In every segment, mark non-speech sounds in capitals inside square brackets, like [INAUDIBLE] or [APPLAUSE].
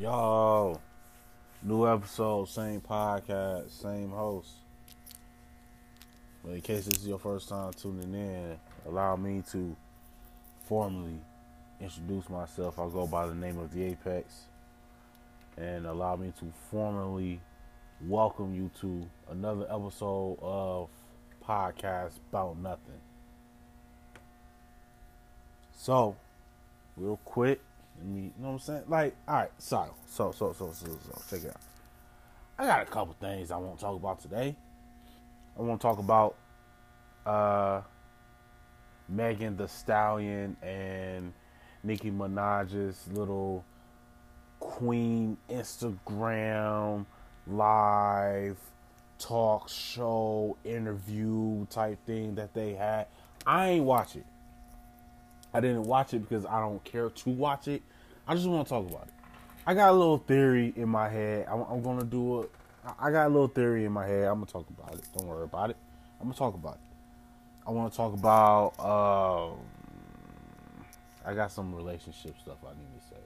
Yo, new episode, same podcast, same host. But in case this is your first time tuning in, allow me to formally introduce myself. I'll go by the name of the Apex. And allow me to formally welcome you to another episode of Podcast About Nothing. So, real quick, me, you know what I'm saying? Like, all right, so, so, so, so, so, so, check it out. I got a couple things I want to talk about today. I want to talk about uh, Megan Thee Stallion and Nicki Minaj's little Queen Instagram live talk show interview type thing that they had. I ain't watch it. I didn't watch it because I don't care to watch it. I just want to talk about it. I got a little theory in my head. I'm, I'm gonna do it. I got a little theory in my head. I'm gonna talk about it. Don't worry about it. I'm gonna talk about it. I want to talk about. Um, I got some relationship stuff I need to say.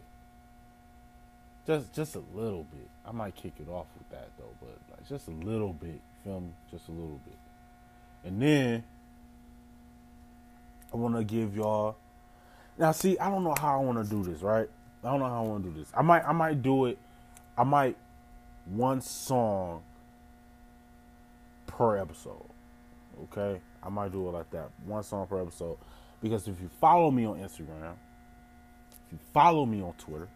Just, just a little bit. I might kick it off with that though, but like just a little bit. Feel me? Just a little bit. And then I want to give y'all. Now, see, I don't know how I want to do this. Right? I don't know how I want to do this. I might, I might do it. I might one song per episode. Okay, I might do it like that, one song per episode. Because if you follow me on Instagram, if you follow me on Twitter,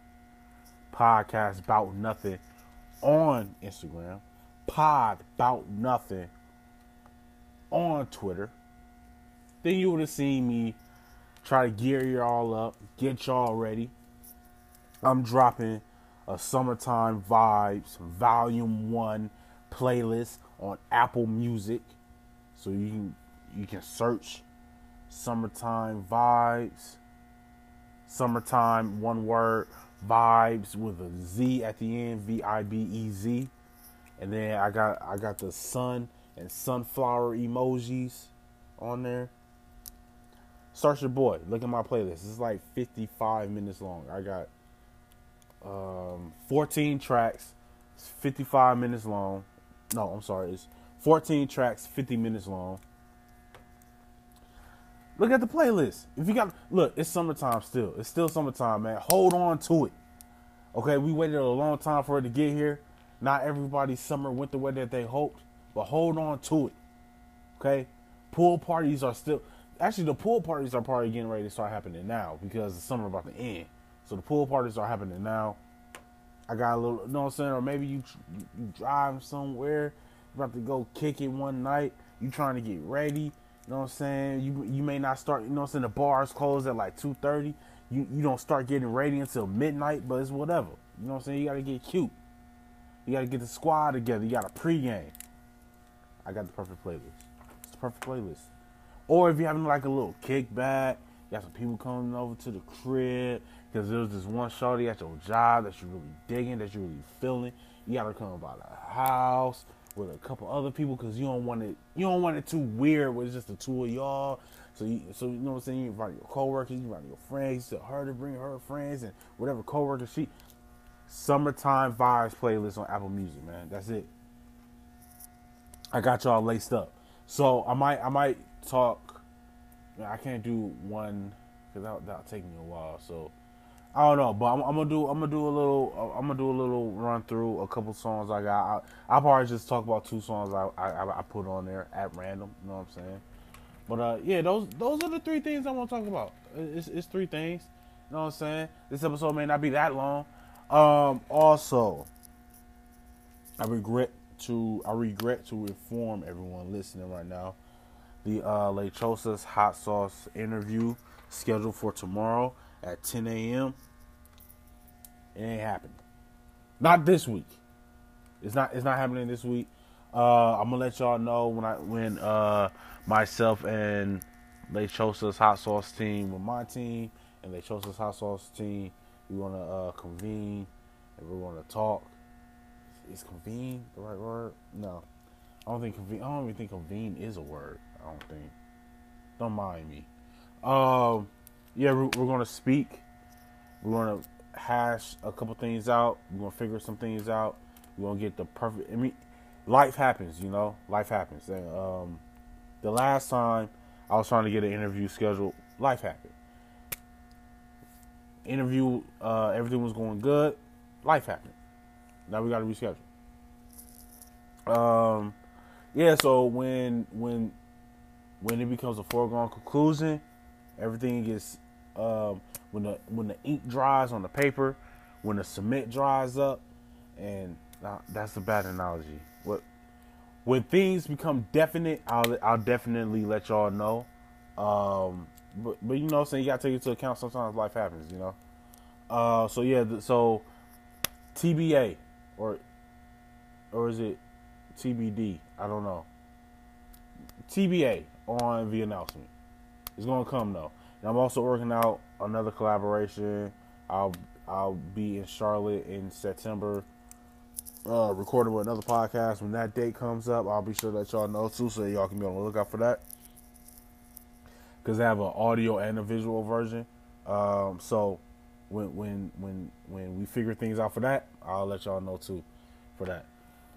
podcast about nothing on Instagram, pod about nothing on Twitter, then you would have seen me try to gear y'all up, get y'all ready. I'm dropping a summertime vibes volume one playlist on Apple Music. So you can you can search summertime vibes. Summertime one word vibes with a Z at the end, V I B E Z. And then I got I got the sun and sunflower emojis on there. Search your boy. Look at my playlist. It's like 55 minutes long. I got um, 14 tracks. 55 minutes long. No, I'm sorry. It's 14 tracks, 50 minutes long. Look at the playlist. If you got look, it's summertime still. It's still summertime, man. Hold on to it. Okay, we waited a long time for it to get here. Not everybody's summer went the way that they hoped, but hold on to it. Okay? Pool parties are still actually the pool parties are probably getting ready to start happening now because the summer about to end. So the pool parties are happening now. I got a little, you know what I'm saying? Or maybe you you drive somewhere, you about to go kick it one night. You trying to get ready. You know what I'm saying? You you may not start. You know what I'm saying? The bars close at like 2:30. You you don't start getting ready until midnight, but it's whatever. You know what I'm saying? You got to get cute. You got to get the squad together. You got a pregame. I got the perfect playlist. It's the perfect playlist. Or if you're having like a little kickback, you got some people coming over to the crib because there was this one shorty at your job that you're really digging, that you're really feeling. You gotta come by the house with a couple other people because you don't want it. You don't want it too weird with just the two of y'all. So you, so you know what I'm saying. You invite your coworkers, you invite your friends. You tell her to bring her friends and whatever coworker she. Summertime vibes playlist on Apple Music, man. That's it. I got y'all laced up. So I might I might talk. I can't do one because that that'll take me a while. So I don't know, but I'm, I'm, gonna do I'm gonna do a little I'm gonna do a little run through a couple songs I got. I, will probably just talk about two songs I, I, I put on there at random. You know what I'm saying? But uh, yeah, those those are the three things I want to talk about. It's, it's three things. You know what I'm saying? This episode may not be that long. Um, also, I regret to I regret to inform everyone listening right now. The uh, Lechosa's hot sauce interview scheduled for tomorrow at 10 a.m. It ain't happening. Not this week. It's not. It's not happening this week. Uh, I'm gonna let y'all know when I when uh, myself and Lechosa's hot sauce team with my team and Lechosa's hot sauce team we want to uh, convene and we want to talk. Is convene the right word? No, I don't think convene. I don't even think convene is a word. I don't think. Don't mind me. Um, yeah, we're, we're going to speak. We're going to hash a couple things out. We're gonna figure some things out. We're gonna get the perfect. I mean, life happens, you know. Life happens. And, um, the last time I was trying to get an interview scheduled, life happened. Interview, uh, everything was going good. Life happened. Now we got to reschedule. Um, yeah. So when when when it becomes a foregone conclusion, everything gets um, when the when the ink dries on the paper, when the cement dries up, and uh, that's a bad analogy. What when things become definite, I'll I'll definitely let y'all know. Um, but but you know, saying you gotta take it into account. Sometimes life happens, you know. Uh, so yeah, so TBA or or is it TBD? I don't know. TBA on the announcement. It's gonna come though. And I'm also working out another collaboration. I'll I'll be in Charlotte in September, uh, recording with another podcast. When that date comes up, I'll be sure that y'all know too, so y'all can be on the lookout for that. Because I have an audio and a visual version. Um, so when when when when we figure things out for that, I'll let y'all know too, for that.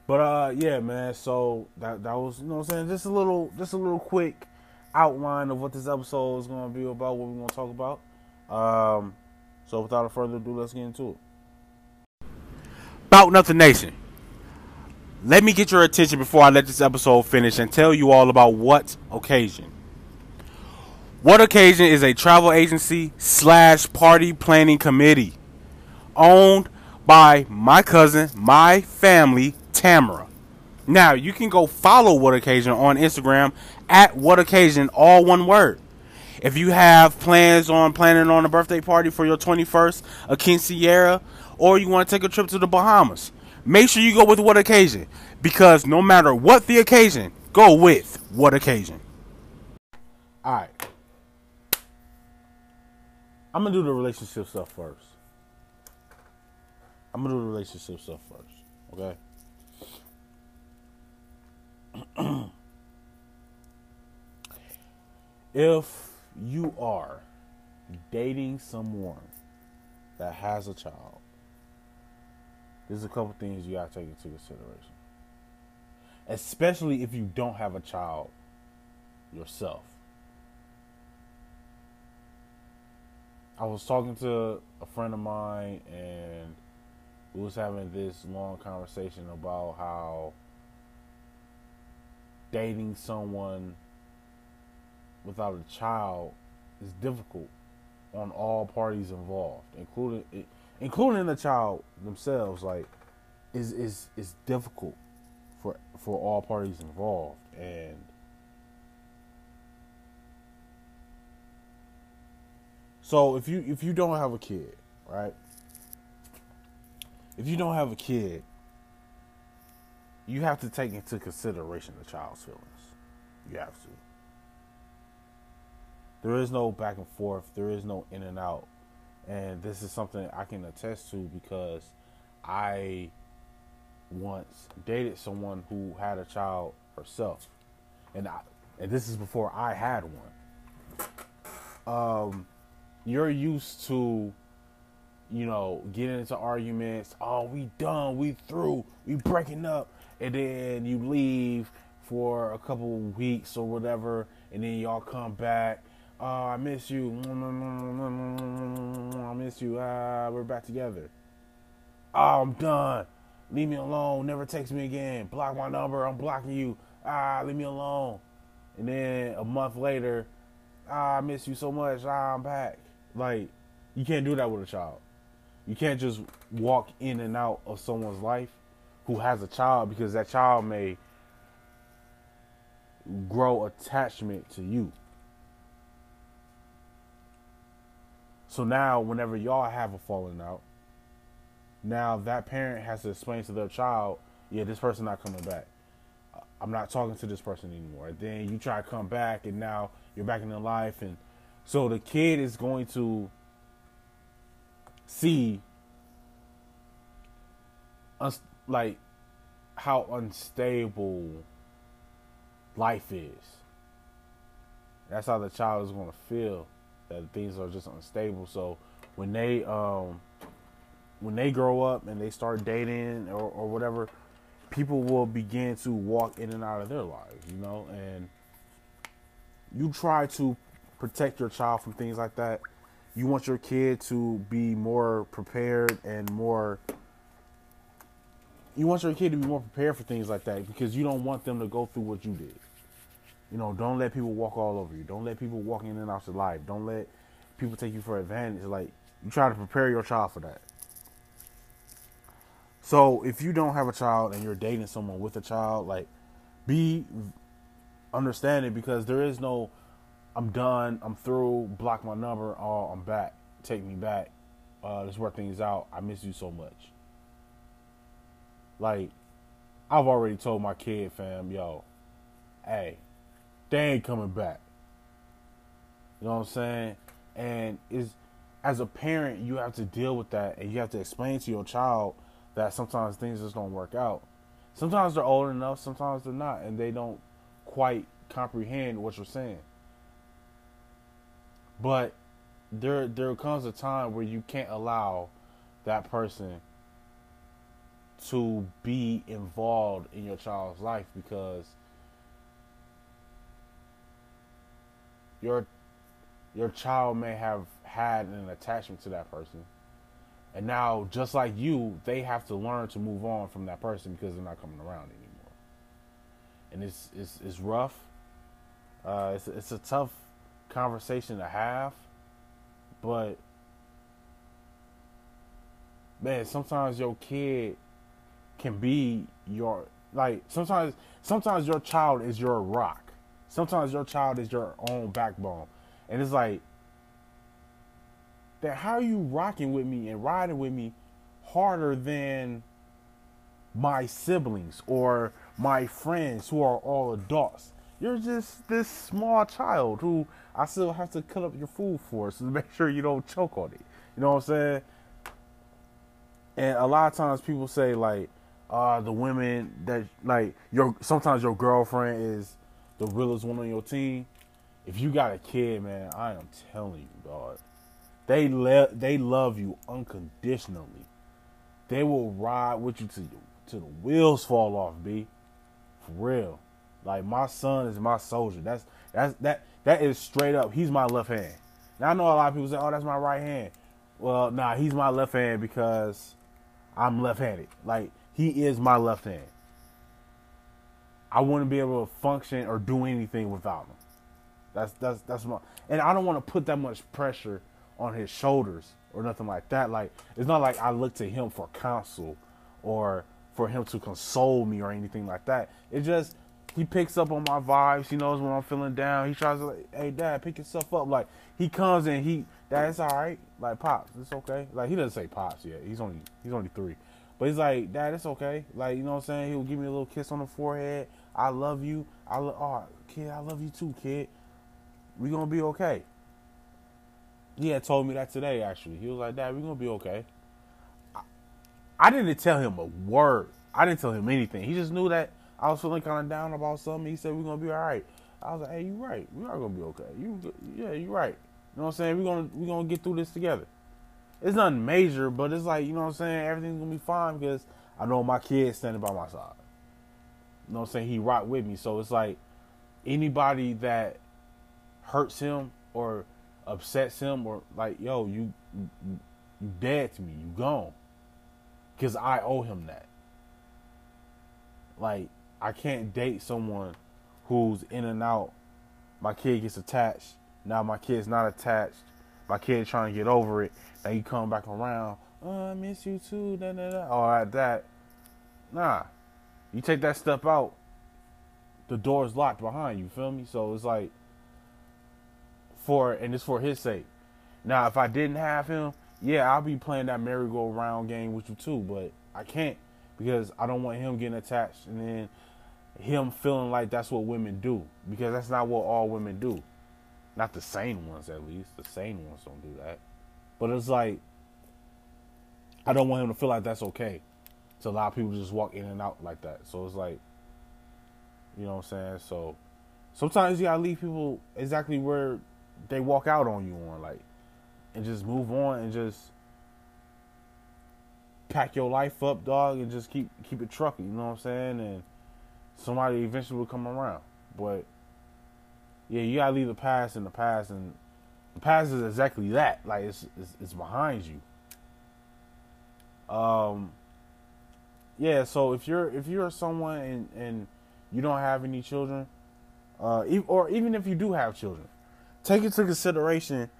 But uh, yeah, man. So that that was you know what I'm saying. Just a little just a little quick outline of what this episode is going to be about, what we're going to talk about. Um, so without further ado, let's get into it. About Nothing Nation. Let me get your attention before I let this episode finish and tell you all about What Occasion. What Occasion is a travel agency slash party planning committee owned by my cousin, my family, Tamara. Now you can go follow What Occasion on Instagram at What Occasion, all one word. If you have plans on planning on a birthday party for your 21st, a quinceañera, or you want to take a trip to the Bahamas, make sure you go with What Occasion because no matter what the occasion, go with What Occasion. All right. I'm gonna do the relationship stuff first. I'm gonna do the relationship stuff first. Okay. [CLEARS THROAT] if you are dating someone that has a child, there's a couple things you gotta take into consideration. Especially if you don't have a child yourself. I was talking to a friend of mine and we was having this long conversation about how dating someone without a child is difficult on all parties involved, including including the child themselves. Like, is is is difficult for for all parties involved, and so if you if you don't have a kid, right? If you don't have a kid, you have to take into consideration the child's feelings. You have to. There is no back and forth. There is no in and out. And this is something I can attest to because I once dated someone who had a child herself. And I, and this is before I had one. Um, you're used to you know, getting into arguments. Oh, we done, we through, we breaking up, and then you leave for a couple weeks or whatever, and then y'all come back. Oh, I miss you. I miss you. Ah, we're back together. Oh, I'm done. Leave me alone. Never text me again. Block my number. I'm blocking you. Ah, leave me alone. And then a month later, ah, I miss you so much. Ah, I'm back. Like, you can't do that with a child. You can't just walk in and out of someone's life who has a child because that child may grow attachment to you. So now, whenever y'all have a falling out, now that parent has to explain to their child, yeah, this person not coming back. I'm not talking to this person anymore. Then you try to come back, and now you're back in their life, and so the kid is going to see us like how unstable life is. That's how the child is going to feel that things are just unstable. So when they um when they grow up and they start dating or, or whatever, people will begin to walk in and out of their lives, you know, and you try to protect your child from things like that. You want your kid to be more prepared and more you want your kid to be more prepared for things like that because you don't want them to go through what you did. You know, don't let people walk all over you. Don't let people walk in and out your life. Don't let people take you for advantage. Like you try to prepare your child for that. So if you don't have a child and you're dating someone with a child, like be understanding because there is no I'm done, I'm through, block my number, oh I'm back, take me back. Uh, let's work things out. I miss you so much. Like, I've already told my kid, fam, yo, hey, they ain't coming back. You know what I'm saying? And is as a parent, you have to deal with that, and you have to explain to your child that sometimes things just don't work out. Sometimes they're old enough, sometimes they're not, and they don't quite comprehend what you're saying. But there there comes a time where you can't allow that person to be involved in your child's life because your your child may have had an attachment to that person. And now just like you they have to learn to move on from that person because they're not coming around anymore. And it's it's, it's rough. Uh, it's, it's a tough conversation to have but man sometimes your kid can be your like sometimes sometimes your child is your rock. Sometimes your child is your own backbone. And it's like that how are you rocking with me and riding with me harder than my siblings or my friends who are all adults. You're just this small child who I still have to cut up your food for so to make sure you don't choke on it. You know what I'm saying? And a lot of times people say like, uh, the women that like your sometimes your girlfriend is the realest one on your team. If you got a kid, man, I am telling you, dog, they le- they love you unconditionally. They will ride with you to to the wheels fall off, b. For real. Like my son is my soldier. That's that's that that is straight up. He's my left hand. Now I know a lot of people say, "Oh, that's my right hand." Well, nah, he's my left hand because I'm left-handed. Like he is my left hand. I wouldn't be able to function or do anything without him. That's that's that's my and I don't want to put that much pressure on his shoulders or nothing like that. Like it's not like I look to him for counsel or for him to console me or anything like that. It just he picks up on my vibes. He knows when I'm feeling down. He tries to like, hey dad, pick yourself up. Like he comes and he that's all right. Like pops, it's okay. Like he doesn't say pops yet. He's only he's only three. But he's like, Dad, it's okay. Like, you know what I'm saying? He'll give me a little kiss on the forehead. I love you. I lo- oh, kid, I love you too, kid. We gonna be okay. He had told me that today, actually. He was like, Dad, we gonna be okay. I, I didn't tell him a word. I didn't tell him anything. He just knew that I was feeling kind of down about something. He said, we're gonna be all right. I was like, hey, you right. We are gonna be okay. You, yeah, you right. You know what I'm saying? We're gonna, we're gonna get through this together it's nothing major, but it's like, you know what I'm saying? Everything's gonna be fine because I know my kid's standing by my side. You know what I'm saying? He rock with me. So it's like anybody that hurts him or upsets him or like, yo, you you, dead to me, you gone. Cause I owe him that. Like, I can't date someone who's in and out. My kid gets attached. Now my kid's not attached my kid trying to get over it, and you come back around, oh, I miss you too, da da da, or at that. Nah, you take that step out, the door's locked behind you. Feel me? So it's like for and it's for his sake. Now, if I didn't have him, yeah, I'll be playing that merry-go-round game with you too, but I can't because I don't want him getting attached and then him feeling like that's what women do because that's not what all women do. Not the sane ones, at least. The sane ones don't do that. But it's like, I don't want him to feel like that's okay to allow people to just walk in and out like that. So it's like, you know what I'm saying? So sometimes you gotta leave people exactly where they walk out on you on, like, and just move on and just pack your life up, dog, and just keep keep it trucking. You know what I'm saying? And somebody eventually will come around. But yeah, you gotta leave the past in the past, and the past is exactly that. Like it's it's, it's behind you. Um. Yeah, so if you're if you're someone and and you don't have any children, uh, or even if you do have children, take into consideration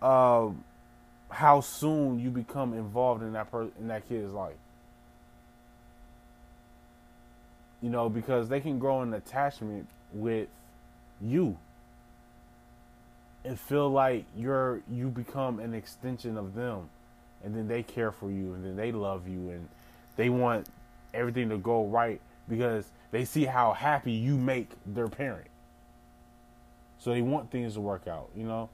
uh, how soon you become involved in that per- in that kid's life. You know, because they can grow an attachment with you and feel like you're you become an extension of them and then they care for you and then they love you and they want everything to go right because they see how happy you make their parent. So they want things to work out, you know.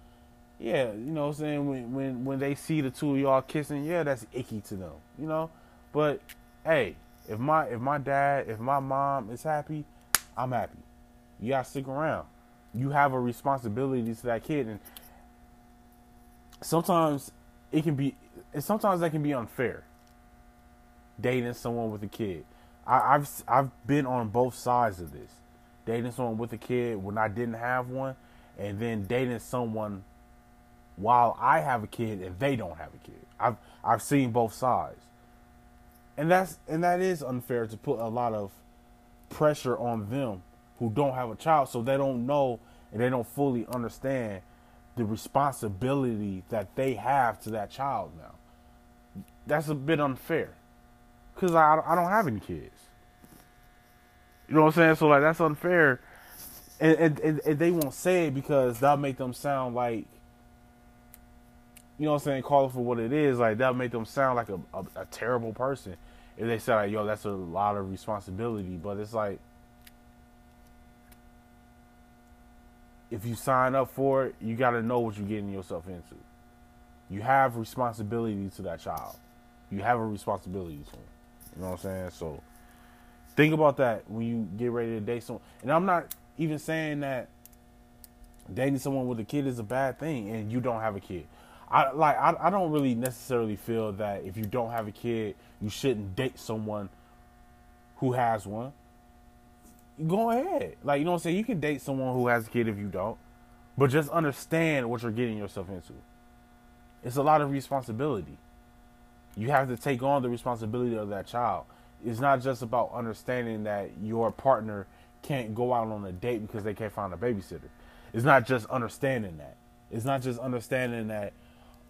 Yeah, you know I'm saying? When when when they see the two of y'all kissing, yeah, that's icky to them, you know? But hey, if my if my dad, if my mom is happy, I'm happy. You gotta stick around. You have a responsibility to that kid and sometimes it can be and sometimes that can be unfair. Dating someone with a kid. I, have I've been on both sides of this. Dating someone with a kid when I didn't have one, and then dating someone while I have a kid and they don't have a kid. I've I've seen both sides. And that's and that is unfair to put a lot of pressure on them who don't have a child so they don't know and they don't fully understand the responsibility that they have to that child now. That's a bit unfair because I, I don't have any kids. You know what I'm saying? So like that's unfair, and, and, and they won't say it because that'll make them sound like, you know what I'm saying? Call it for what it is. Like that'll make them sound like a, a, a terrible person if they say like, yo, that's a lot of responsibility. But it's like, if you sign up for it, you got to know what you're getting yourself into. You have responsibility to that child. You have a responsibility to them. You know what I'm saying? So think about that when you get ready to date someone. And I'm not even saying that dating someone with a kid is a bad thing and you don't have a kid. I like I, I don't really necessarily feel that if you don't have a kid, you shouldn't date someone who has one. Go ahead. Like you know what I'm saying? You can date someone who has a kid if you don't. But just understand what you're getting yourself into. It's a lot of responsibility you have to take on the responsibility of that child. It's not just about understanding that your partner can't go out on a date because they can't find a babysitter. It's not just understanding that. It's not just understanding that.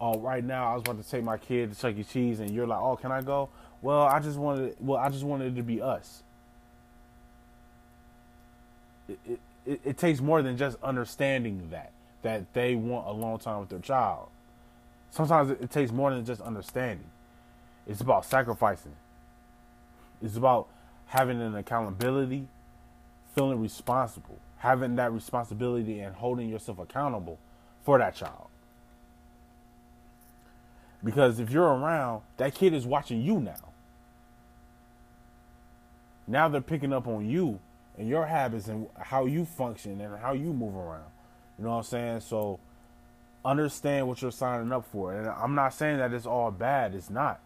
Oh, right now I was about to take my kid to Chuck E. Cheese, and you're like, "Oh, can I go?" Well, I just wanted. Well, I just wanted it to be us. It, it, it takes more than just understanding that that they want a long time with their child. Sometimes it, it takes more than just understanding. It's about sacrificing. It's about having an accountability, feeling responsible, having that responsibility and holding yourself accountable for that child. Because if you're around, that kid is watching you now. Now they're picking up on you and your habits and how you function and how you move around. You know what I'm saying? So understand what you're signing up for. And I'm not saying that it's all bad. It's not.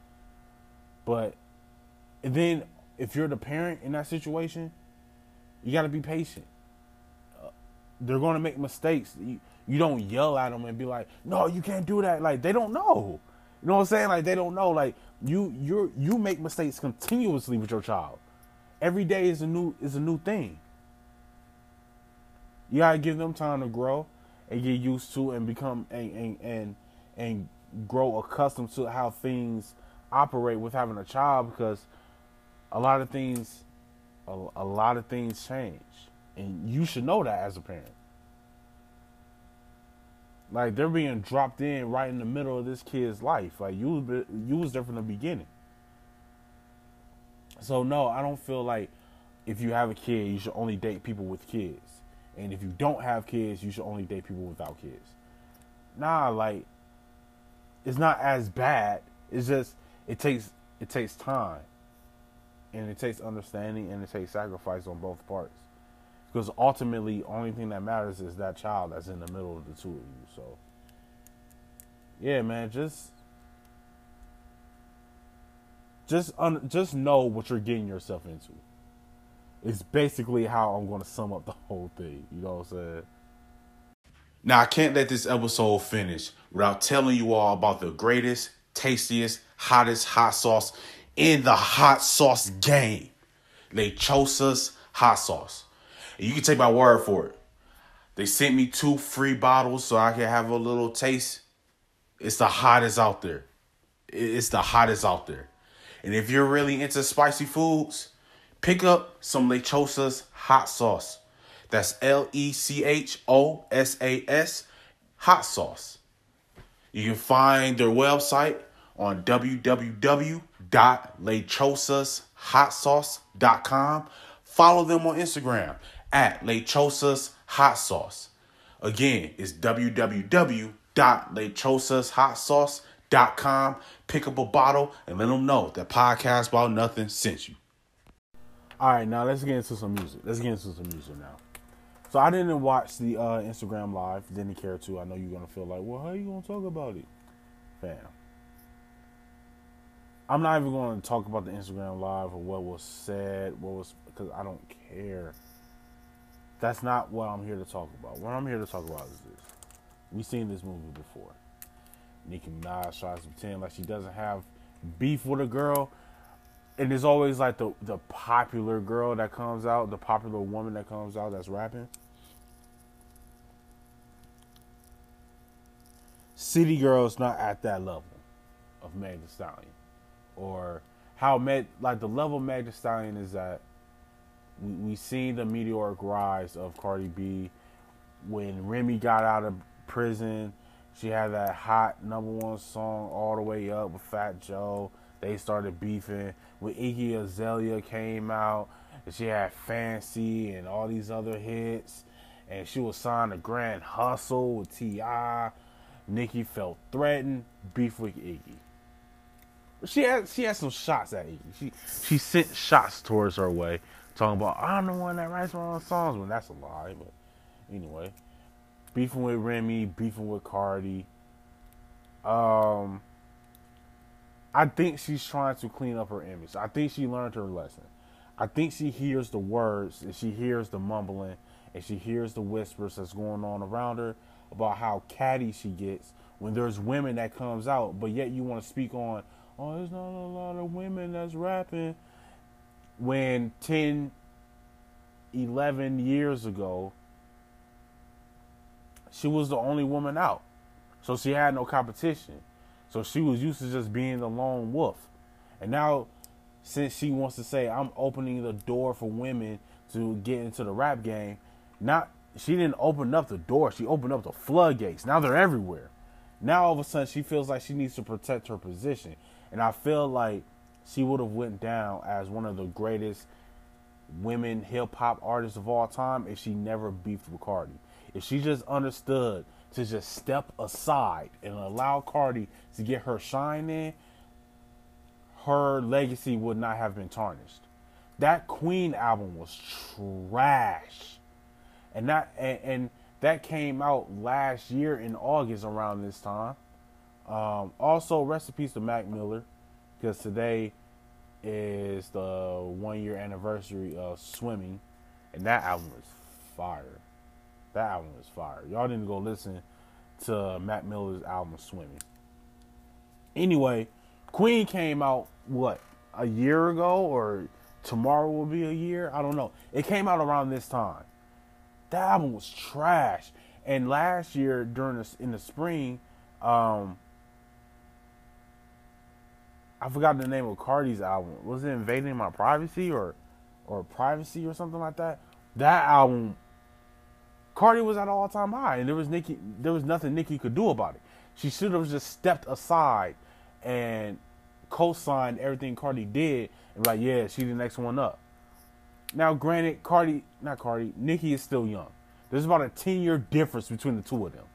But then if you're the parent in that situation, you got to be patient. Uh, they're going to make mistakes. You, you don't yell at them and be like, "No, you can't do that." Like they don't know. You know what I'm saying? Like they don't know. Like you you you make mistakes continuously with your child. Every day is a new is a new thing. You gotta give them time to grow and get used to and become and and and, and grow accustomed to how things operate with having a child because a lot of things a, a lot of things change and you should know that as a parent like they're being dropped in right in the middle of this kid's life. Like you was you was there from the beginning. So no i don't feel like if you have a kid you should only date people with kids. And if you don't have kids you should only date people without kids. Nah like it's not as bad. It's just it takes it takes time. And it takes understanding and it takes sacrifice on both parts because ultimately only thing that matters is that child that's in the middle of the two of you so yeah man just just un, just know what you're getting yourself into. It's basically how I'm going to sum up the whole thing. You know what I'm saying? Now I can't let this episode finish without telling you all about the greatest, tastiest, hottest hot sauce in the hot sauce game. Lechosa's hot sauce. And you can take my word for it. They sent me two free bottles so I can have a little taste. It's the hottest out there. It's the hottest out there. And if you're really into spicy foods, pick up some Lechosa's hot sauce. That's L E C H O S A S hot sauce. You can find their website on www.lechosashotsauce.com. Follow them on Instagram at Lechosas Hot Sauce. Again, it's www.lechosashotsauce.com. Pick up a bottle and let them know that Podcast About Nothing sent you. All right, now let's get into some music. Let's get into some music now. So I didn't watch the uh, Instagram live. Didn't care to. I know you're gonna feel like, well, how are you gonna talk about it, fam? I'm not even going to talk about the Instagram live or what was said, what was because I don't care. That's not what I'm here to talk about. What I'm here to talk about is this. We've seen this movie before. Nicki Minaj tries to pretend like she doesn't have beef with a girl. And there's always like the, the popular girl that comes out, the popular woman that comes out that's rapping. City Girl's not at that level of Meg Thee Stallion. Or how Meg, like the level Meg Thee Stallion is at we, we seen the meteoric rise of Cardi B when Remy got out of prison. She had that hot number one song all the way up with Fat Joe. They started beefing. When Iggy Azalea came out, she had Fancy and all these other hits. And she was signed to Grand Hustle with T.I. Nicki felt threatened, beef with Iggy. She had she had some shots at Iggy. She she sent shots towards her way talking about I'm the one that writes my own songs. When that's a lie, but anyway, beefing with Remy, beefing with Cardi. Um, I think she's trying to clean up her image. I think she learned her lesson. I think she hears the words and she hears the mumbling and she hears the whispers that's going on around her about how catty she gets when there's women that comes out, but yet you want to speak on, oh, there's not a lot of women that's rapping when 10, 11 years ago, she was the only woman out. So she had no competition. So she was used to just being the lone wolf. And now, since she wants to say, I'm opening the door for women to get into the rap game, not she didn't open up the door, she opened up the floodgates. Now they're everywhere. Now all of a sudden she feels like she needs to protect her position. And I feel like she would have went down as one of the greatest women hip hop artists of all time if she never beefed with Cardi. If she just understood to just step aside and allow Cardi to get her shine in, her legacy would not have been tarnished. That Queen album was trash. And that and, and that came out last year in August around this time. Um, also, recipes to Mac Miller because today is the one year anniversary of Swimming, and that album is fire. That album is fire. Y'all didn't go listen to Mac Miller's album Swimming. Anyway, Queen came out what a year ago, or tomorrow will be a year. I don't know. It came out around this time. That album was trash. And last year during the in the spring, um, I forgot the name of Cardi's album. Was it Invading My Privacy or or Privacy or something like that? That album Cardi was at all time high and there was Nicki there was nothing Nicki could do about it. She should have just stepped aside and co-signed everything Cardi did and like, yeah, she's the next one up. Now granted, Cardi not Cardi, Nicki is still young. There's about a 10 year difference between the two of them.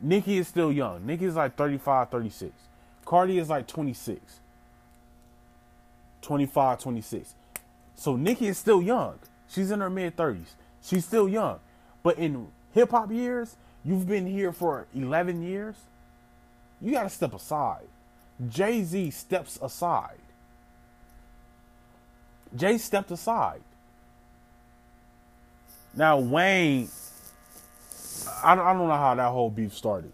Nicki is still young. Nicki is like 35, 36. Cardi is like 26. 25, 26. So Nicki is still young. She's in her mid 30s. She's still young. But in hip hop years, you've been here for 11 years. You got to step aside. Jay Z steps aside. Jay stepped aside. Now Wayne, I don't, I don't know how that whole beef started,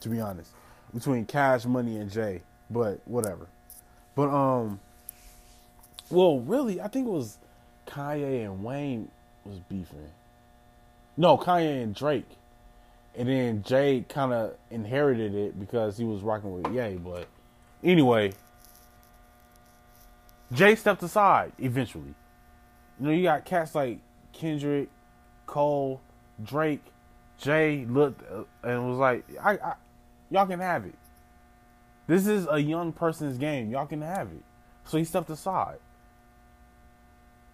to be honest, between Cash Money and Jay, but whatever. But um, well, really, I think it was Kanye and Wayne was beefing. No, Kanye and Drake, and then Jay kind of inherited it because he was rocking with Ye. But anyway, Jay stepped aside eventually. You know, you got cats like Kendrick, Cole, Drake, Jay looked uh, and was like, I, I, y'all can have it. This is a young person's game. Y'all can have it. So he stepped aside.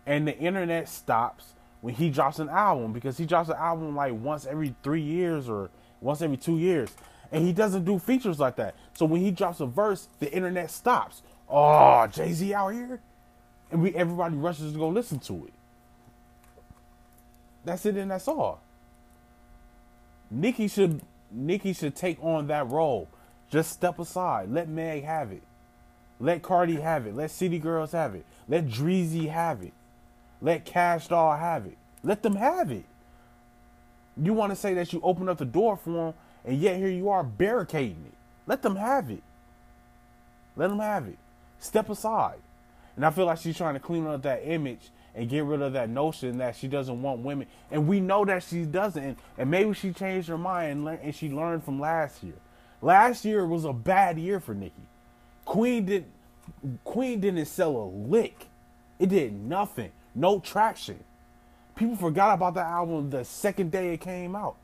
And the internet stops when he drops an album because he drops an album like once every three years or once every two years. And he doesn't do features like that. So when he drops a verse, the internet stops. Oh, Jay Z out here? And we everybody rushes to go listen to it. That's it and that's all. Nicki should Nicki should take on that role. Just step aside. Let Meg have it. Let Cardi have it. Let City Girls have it. Let Dreezy have it. Let Kash Doll have it. Let them have it. You want to say that you open up the door for them, and yet here you are barricading it. Let them have it. Let them have it. Step aside. And I feel like she's trying to clean up that image and get rid of that notion that she doesn't want women. And we know that she doesn't. And, maybe she changed her mind and, and she learned from last year. Last year was a bad year for Nicki. Queen did Queen didn't sell a lick. It did nothing. No traction. People forgot about the album the second day it came out.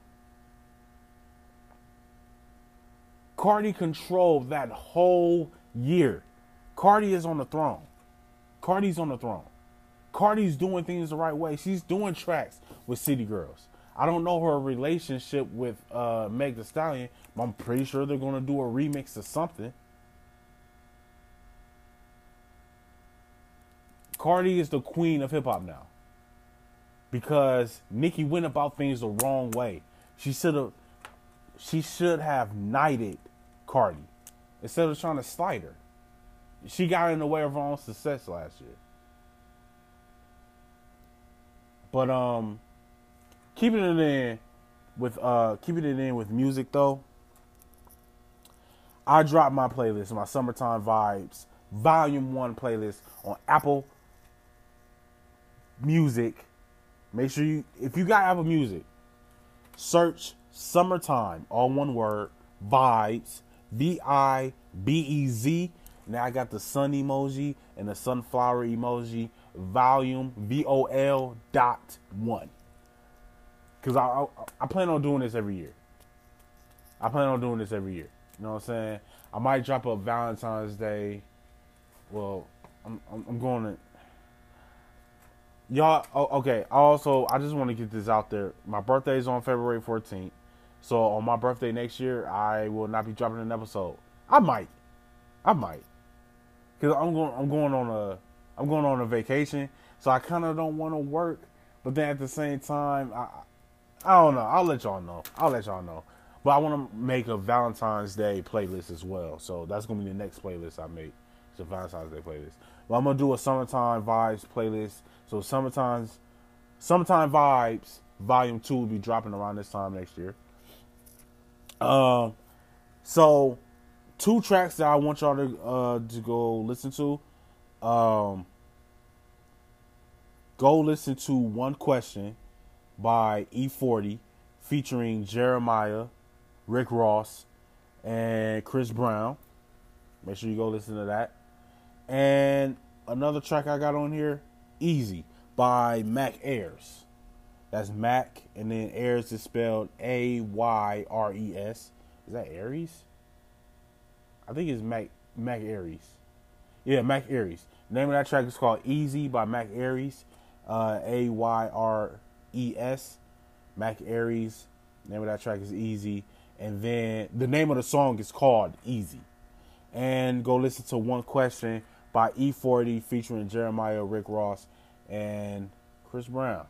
Cardi controlled that whole year. Cardi is on the throne. Cardi's on the throne. Cardi's doing things the right way. She's doing tracks with City Girls. I don't know her relationship with uh, Meg Thee Stallion, but I'm pretty sure they're going to do a remix of something. Cardi is the queen of hip hop now. Because Nicki went about things the wrong way. She should have she should have knighted Cardi instead of trying to slide her. She got in the way of her own success last year. But um keeping it in with uh keeping it in with music though. I dropped my playlist, my summertime vibes, volume one playlist on Apple Music. Make sure you if you got Apple Music, search summertime, all one word, vibes, V I B E Z. Now I got the sun emoji and the sunflower emoji, volume V O L dot one. Cause I, I I plan on doing this every year. I plan on doing this every year. You know what I'm saying? I might drop a Valentine's Day. Well, I'm I'm, I'm going to y'all oh, okay also i just want to get this out there my birthday is on february 14th so on my birthday next year i will not be dropping an episode i might i might because i'm going i'm going on a i'm going on a vacation so i kind of don't want to work but then at the same time i i don't know. I'll let y'all know. I'll let y'all know. But i want to make a valentine's day playlist as well so that's to be the next playlist i make. It's a valentine's day playlist. But i'm to do a summertime vibes playlist. So summertime's summertime vibes volume two will be dropping around this time next year. Um, so two tracks that I want y'all to uh to go listen to. Um, go listen to one question by E40 featuring Jeremih, Rick Ross, and Chris Brown. Make sure you go listen to that. And another track I got on here Easy by Mac Ayres. That's Mac, and then Ayres is spelled A Y R E S. Is that Aries? I think it's Mac Mac Aries. Yeah, Mac Aries. The name of that track is called Easy by Mac Aries. Uh, A Y R E S. Mac Aries. name of that track is Easy. And then the name of the song is called Easy. And go listen to One Question by E40 featuring Jeremih, Rick Ross, and Chris Brown.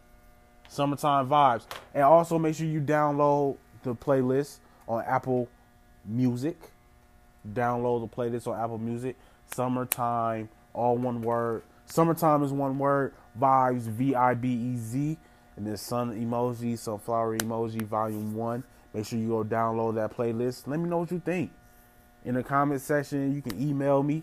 Summertime vibes. And also make sure you download the playlist on Apple Music. download the playlist on Apple Music. Summertime, all one word. Summertime is one word. Vibes, V I B E Z. And then sun emoji, sunflower emoji, volume one. Make sure you go download that playlist. Let me know what you think. In the comment section, you can email me.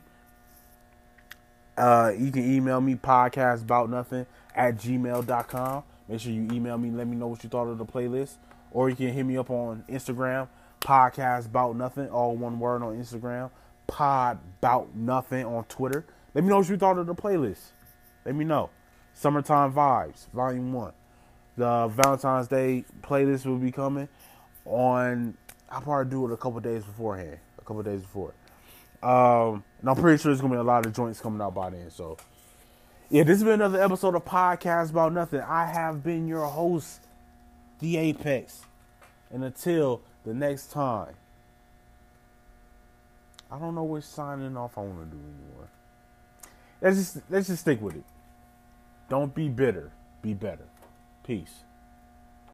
Uh, you can email me podcast about nothing at gmail.com. Make sure you email me, let me know what you thought of the playlist. Or you can hit me up on Instagram, podcast nothing, all one word on Instagram, pod nothing on Twitter. Let me know what you thought of the playlist. Let me know. Summertime Vibes, Volume 1. The Valentine's Day playlist will be coming on, I'll probably do it a couple days beforehand. A couple days before. Um, and I'm pretty sure there's going to be a lot of joints coming out by then. So, yeah, this has been another episode of Podcast About Nothing. I have been your host, The Apex. And until the next time, I don't know which signing off I want to do anymore. Let's just let's just stick with it. Don't be bitter. Be better. Peace.